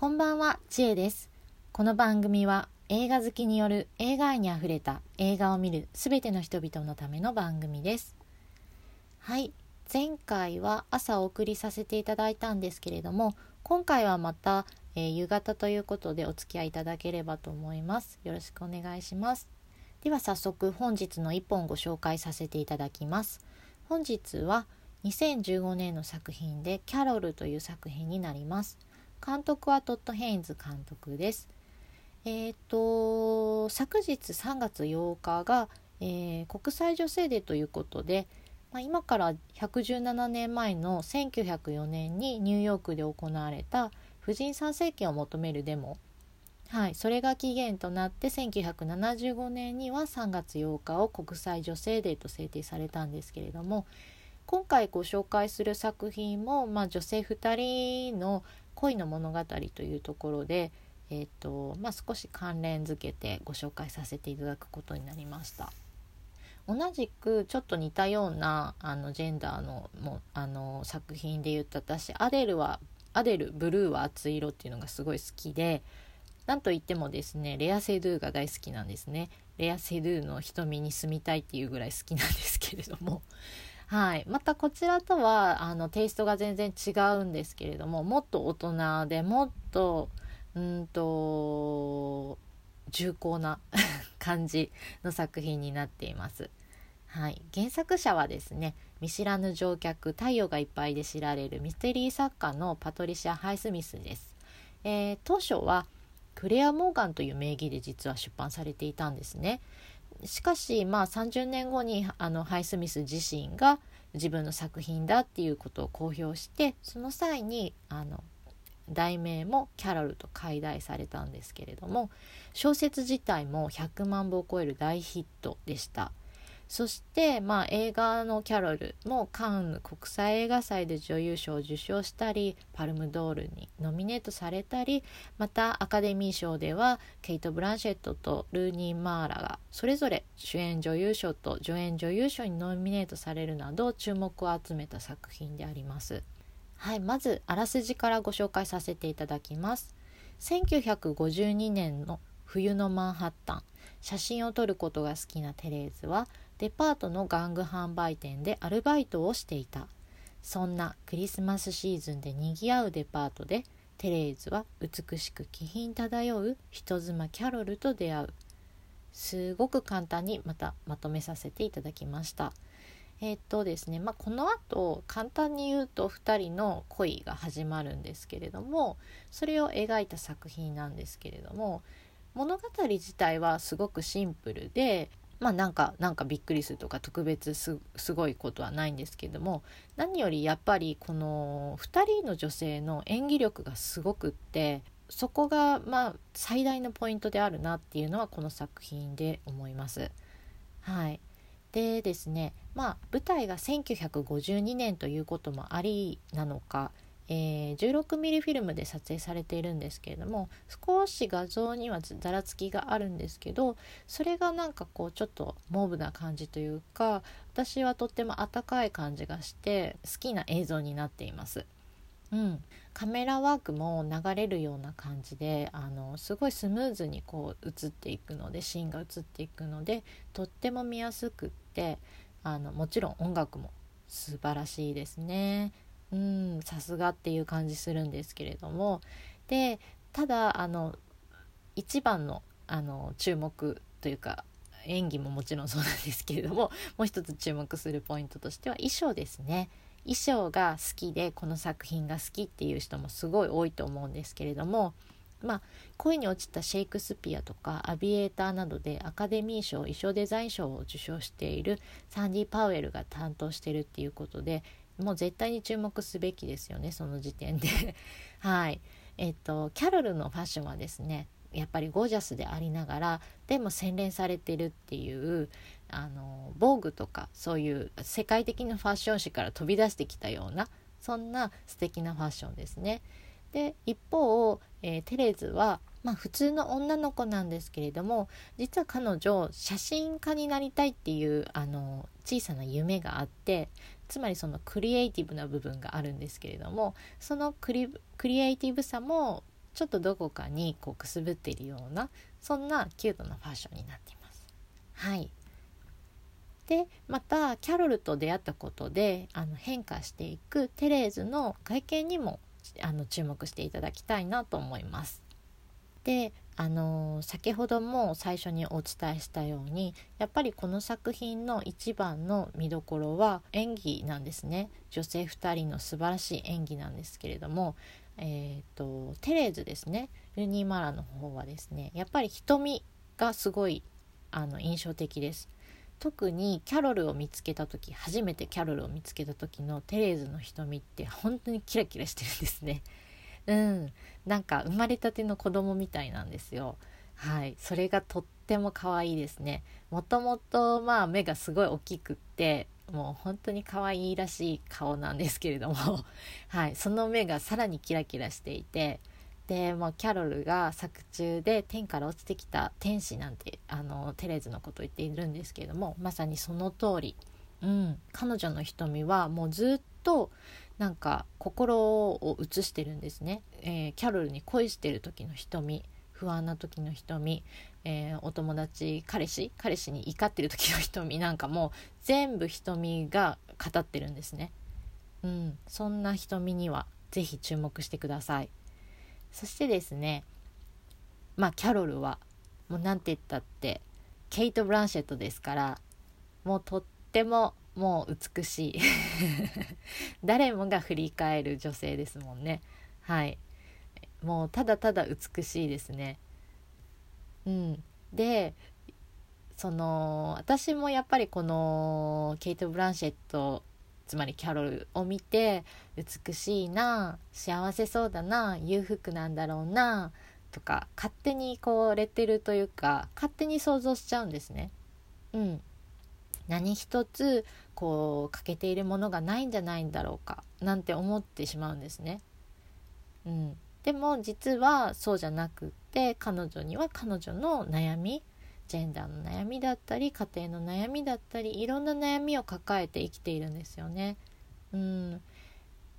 こんばんは、ちえです。この番組は映画好きによる映画愛にあふれた映画を見るすべての人々のための番組です。はい、前回は朝お送りさせていただいたんですけれども、今回はまた、えー夕方ということでお付き合いいただければと思います。よろしくお願いします。では早速本日の一本ご紹介させていただきます。本日は2015年の作品で「キャロル」という作品になります。監督はトッド・ヘインズ監督です。えっ、と昨日3月8日が、えー国際女性デーということで、まあ、今から117年前の1904年にニューヨークで行われた婦人参政権を求めるデモはい、それが起源となって1975年には3月8日を国際女性デーと制定されたんですけれども今回ご紹介する作品も、まあ、女性2人の恋の物語というところで、えーとまあ、少し関連づけてご紹介させていただくことになりました。同じくちょっと似たようなあのジェンダーのもあの作品で言った私アデルはアデルブルーは熱い色っていうのがすごい好きでなんといってもですねレア・セドゥが大好きなんですねレア・セドゥの瞳に住みたいっていうぐらい好きなんですけれどもはい。またこちらとはあのテイストが全然違うんですけれどももっと大人でもっとうんと重厚な 感じの作品になっています。はい、原作者はですね見知らぬ乗客太陽がいっぱいで知られるミステリー作家のパトリシア・ハイスミスです、えー当初はクレア・モーガンという名義で実は出版されていたんですね。しかしまあ30年後にあのハイスミス自身が自分の作品だっていうことを公表してその際にあの題名もキャロルと解題されたんですけれども小説自体も100万部を超える大ヒットでした。そして、まあ、映画の「キャロル」もカンヌ国際映画祭で女優賞を受賞したりパルムドールにノミネートされたりまたアカデミー賞ではケイト・ブランシェットとルーニー・マーラがそれぞれ主演女優賞と助演女優賞にノミネートされるなど注目を集めた作品であります。はい、まずあらすじからご紹介させていただきます。1952年の冬のマンハッタン写真を撮ることが好きなテレーズはデパートの玩具販売店でアルバイトをしていた。そんなクリスマスシーズンでにぎわうデパートでテレーズは美しく気品漂う人妻キャロルと出会う。すごく簡単にまたまとめさせていただきました。えーっとですねまあこの後簡単に言うと2人の恋が始まるんですけれどもそれを描いた作品なんですけれども物語自体はすごくシンプルでまあなんかなんかびっくりするとか特別すすごいことはないんですけども何よりやっぱりこの2人の女性の演技力がすごくってそこがまあ最大のポイントであるなっていうのはこの作品で思います。はいでですねまあ舞台が1952年ということもありなのか、えー 16mm フィルムで撮影されているんですけれども少し画像にはざらつきがあるんですけどそれがなんかこうちょっとモブな感じというか私はとっても温かい感じがして好きな映像になっています。うん、カメラワークも流れるような感じであのすごいスムーズにこう映っていくのでシーンが映っていくのでとっても見やすくってあのもちろん音楽も素晴らしいですね。うんさすがっていう感じするんですけれどもでただあの一番のあの注目というか演技ももちろんそうなんですけれどももう一つ注目するポイントとしては衣装ですね。衣装が好きでこの作品が好きっていう人もすごい多いと思うんですけれどもまあ恋に落ちたシェイクスピアとかアビエーターなどでアカデミー賞衣装デザイン賞を受賞しているサンディ・パウエルが担当してるっていうことでもう絶対に注目すべきですよねその時点で はいえっとキャロルのファッションはですねやっぱりゴージャスでありながらでも洗練されてるっていうあの防具とかそういう世界的なファッション誌から飛び出してきたようなそんな素敵なファッションですね。で一方、えーテレーズは、まあ、普通の女の子なんですけれども実は彼女写真家になりたいっていうあの小さな夢があってつまりそのクリエイティブな部分があるんですけれどもそのクリエイティブさもちょっとどこかにこうくすぶっているようなそんなキュートなファッションになっています。はいでまたキャロルと出会ったことであの変化していくテレーズの外見にもあの注目していただきたいなと思います。であの先ほども最初にお伝えしたようにやっぱりこの作品の一番の見どころは演技なんですね。女性2人の素晴らしい演技なんですけれども、えーと、テレーズですね。ルニー・マラの方はですねやっぱり瞳がすごいあの印象的です。特にキャロルを見つけた時初めてキャロルを見つけた時のテレーズの瞳って本当にキラキラしてるんですね。うん。なんか生まれたての子供みたいなんですよ。はい。それがとっても可愛いですね。もともとまあ目がすごい大きくってもう本当に可愛いらしい顔なんですけれども。はい。その目がさらにキラキラしていてでもうキャロルが作中で天から落ちてきた天使なんてあのテレーズのこと言っているんですけれどもまさにその通り、うん、彼女の瞳はもうずっとなんか心を映してるんですね、えー、キャロルに恋してる時の瞳不安な時の瞳、えー、お友達彼氏彼氏に怒ってる時の瞳。なんかも全部瞳が語ってるんですね。うん。そんな瞳には是非注目してください。そしてですねまあキャロルはもう何て言ったってケイト・ブランシェットですからもうとってももう美しい。誰もが振り返る女性ですもんね。はい。もうただただ美しいですね。うん。でその私もやっぱりこのケイト・ブランシェットつまりキャロルを見て美しいな幸せそうだな裕福なんだろうなとか勝手にこうレッテルというか勝手に想像しちゃうんですね。うん、何一つこう欠けているものがないんじゃないんだろうかなんて思ってしまうんですね。うん、でも実はそうじゃなくって彼女には彼女の悩みジェンダーの悩みだったり家庭の悩みだったりいろんな悩みを抱えて生きているんですよね。うん、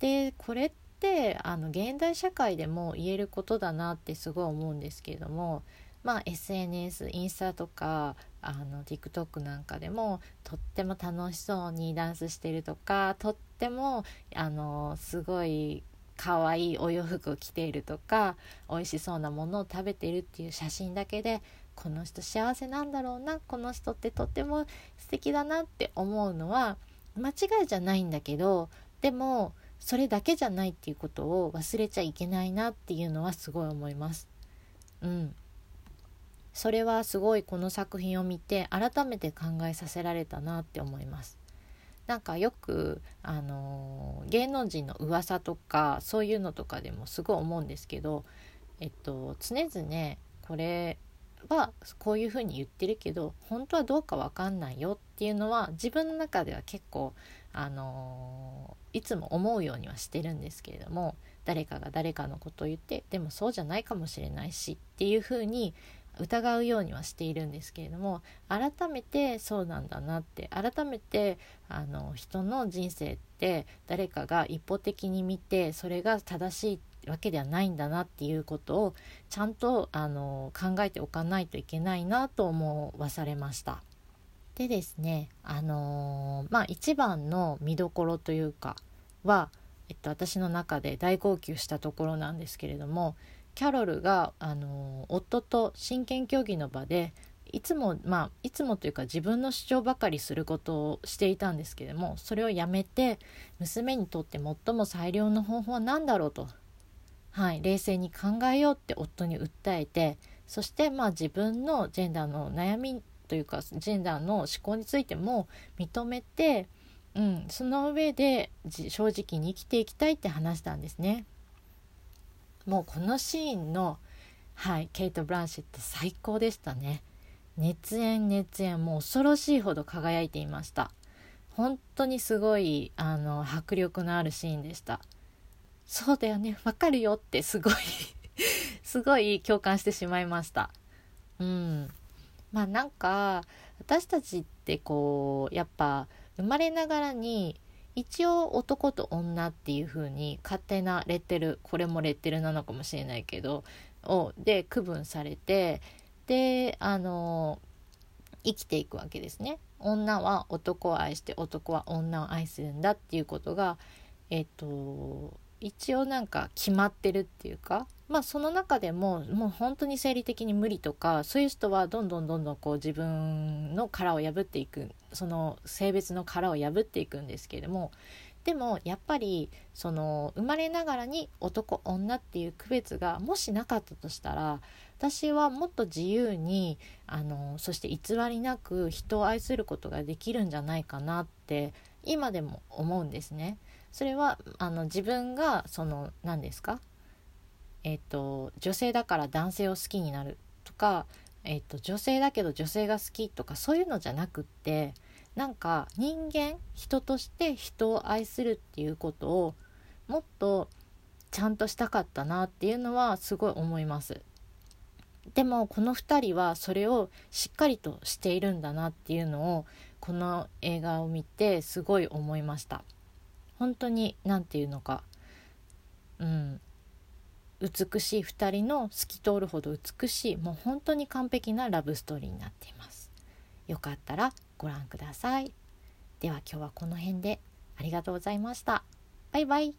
でこれってあの現代社会でも言えることだなってすごい思うんですけれども、まあ、SNS インスタとかあの TikTok なんかでもとっても楽しそうにダンスしてるとかとってもあのすごい可愛いお洋服を着ているとか美味しそうなものを食べているっていう写真だけでこの人幸せなんだろうなこの人ってとっても素敵だなって思うのは間違いじゃないんだけどでもそれだけじゃないっていうことを忘れちゃいけないなっていうのはすごい思います。うん、それはすごいこの作品を見て改めて考えさせられたなって思います。なんかよくあの芸能人の噂とかそういうのとかでもすごい思うんですけど、えっと、常々これはこういうふうに言ってるけど本当はどうか分かんないよっていうのは自分の中では結構、あの、いつも思うようにはしてるんですけれども誰かが誰かのことを言ってでもそうじゃないかもしれないしっていうふうに疑うようにはしているんですけれども改めてそうなんだなって改めてあの人の人生って誰かが一方的に見てそれが正しいわけではないんだなっていうことをちゃんとあの考えておかないといけないなと思わされました。でですねあの、まあ一番の見どころというかは、えっと、私の中で大号泣したところなんですけれどもキャロルが、あの、夫と真剣協議の場でいつもまあいつもというか自分の主張ばかりすることをしていたんですけれどもそれをやめて娘にとって最も最良の方法は何だろうとはい、冷静に考えようって夫に訴えてそしてまあ自分のジェンダーの悩みというかジェンダーの思考についても認めて、うん、その上で正直に生きていきたいって話したんですね。もうこのシーンの、はい、ケイト・ブランシェット最高でしたね。熱演熱演もう恐ろしいほど輝いていました。本当にすごいあの迫力のあるシーンでした。そうだよねわかるよってすごい すごい共感してしまいましたうんまあなんか私たちってこうやっぱ生まれながらに一応男と女っていう風に勝手なレッテルこれもレッテルなのかもしれないけどをで区分されてであの生きていくわけですね。女は男を愛して男は女を愛するんだっていうことがえっ、と一応なんか決まってるっていうかまあその中でももう本当に生理的に無理とかそういう人はどんどんどんどんこう自分の殻を破っていくその性別の殻を破っていくんですけれどもでもやっぱりその生まれながらに男女っていう区別がもしなかったとしたら私はもっと自由にあのそして偽りなく人を愛することができるんじゃないかなって今でも思うんですね。それはあの自分がその何ですか？えっ、と女性だから男性を好きになるとか、えっ、と女性だけど女性が好きとかそういうのじゃなくってなんか人間人として人を愛するっていうことをもっとちゃんとしたかったなっていうのはすごい思います。でもこの2人はそれをしっかりとしているんだなっていうのをこの映画を見てすごい思いました本当に何て言うのか。うん。美しい2人の透き通るほど美しい。もう本当に完璧なラブストーリーになっています。よかったらご覧ください。では今日はこの辺で。ありがとうございました。バイバイ。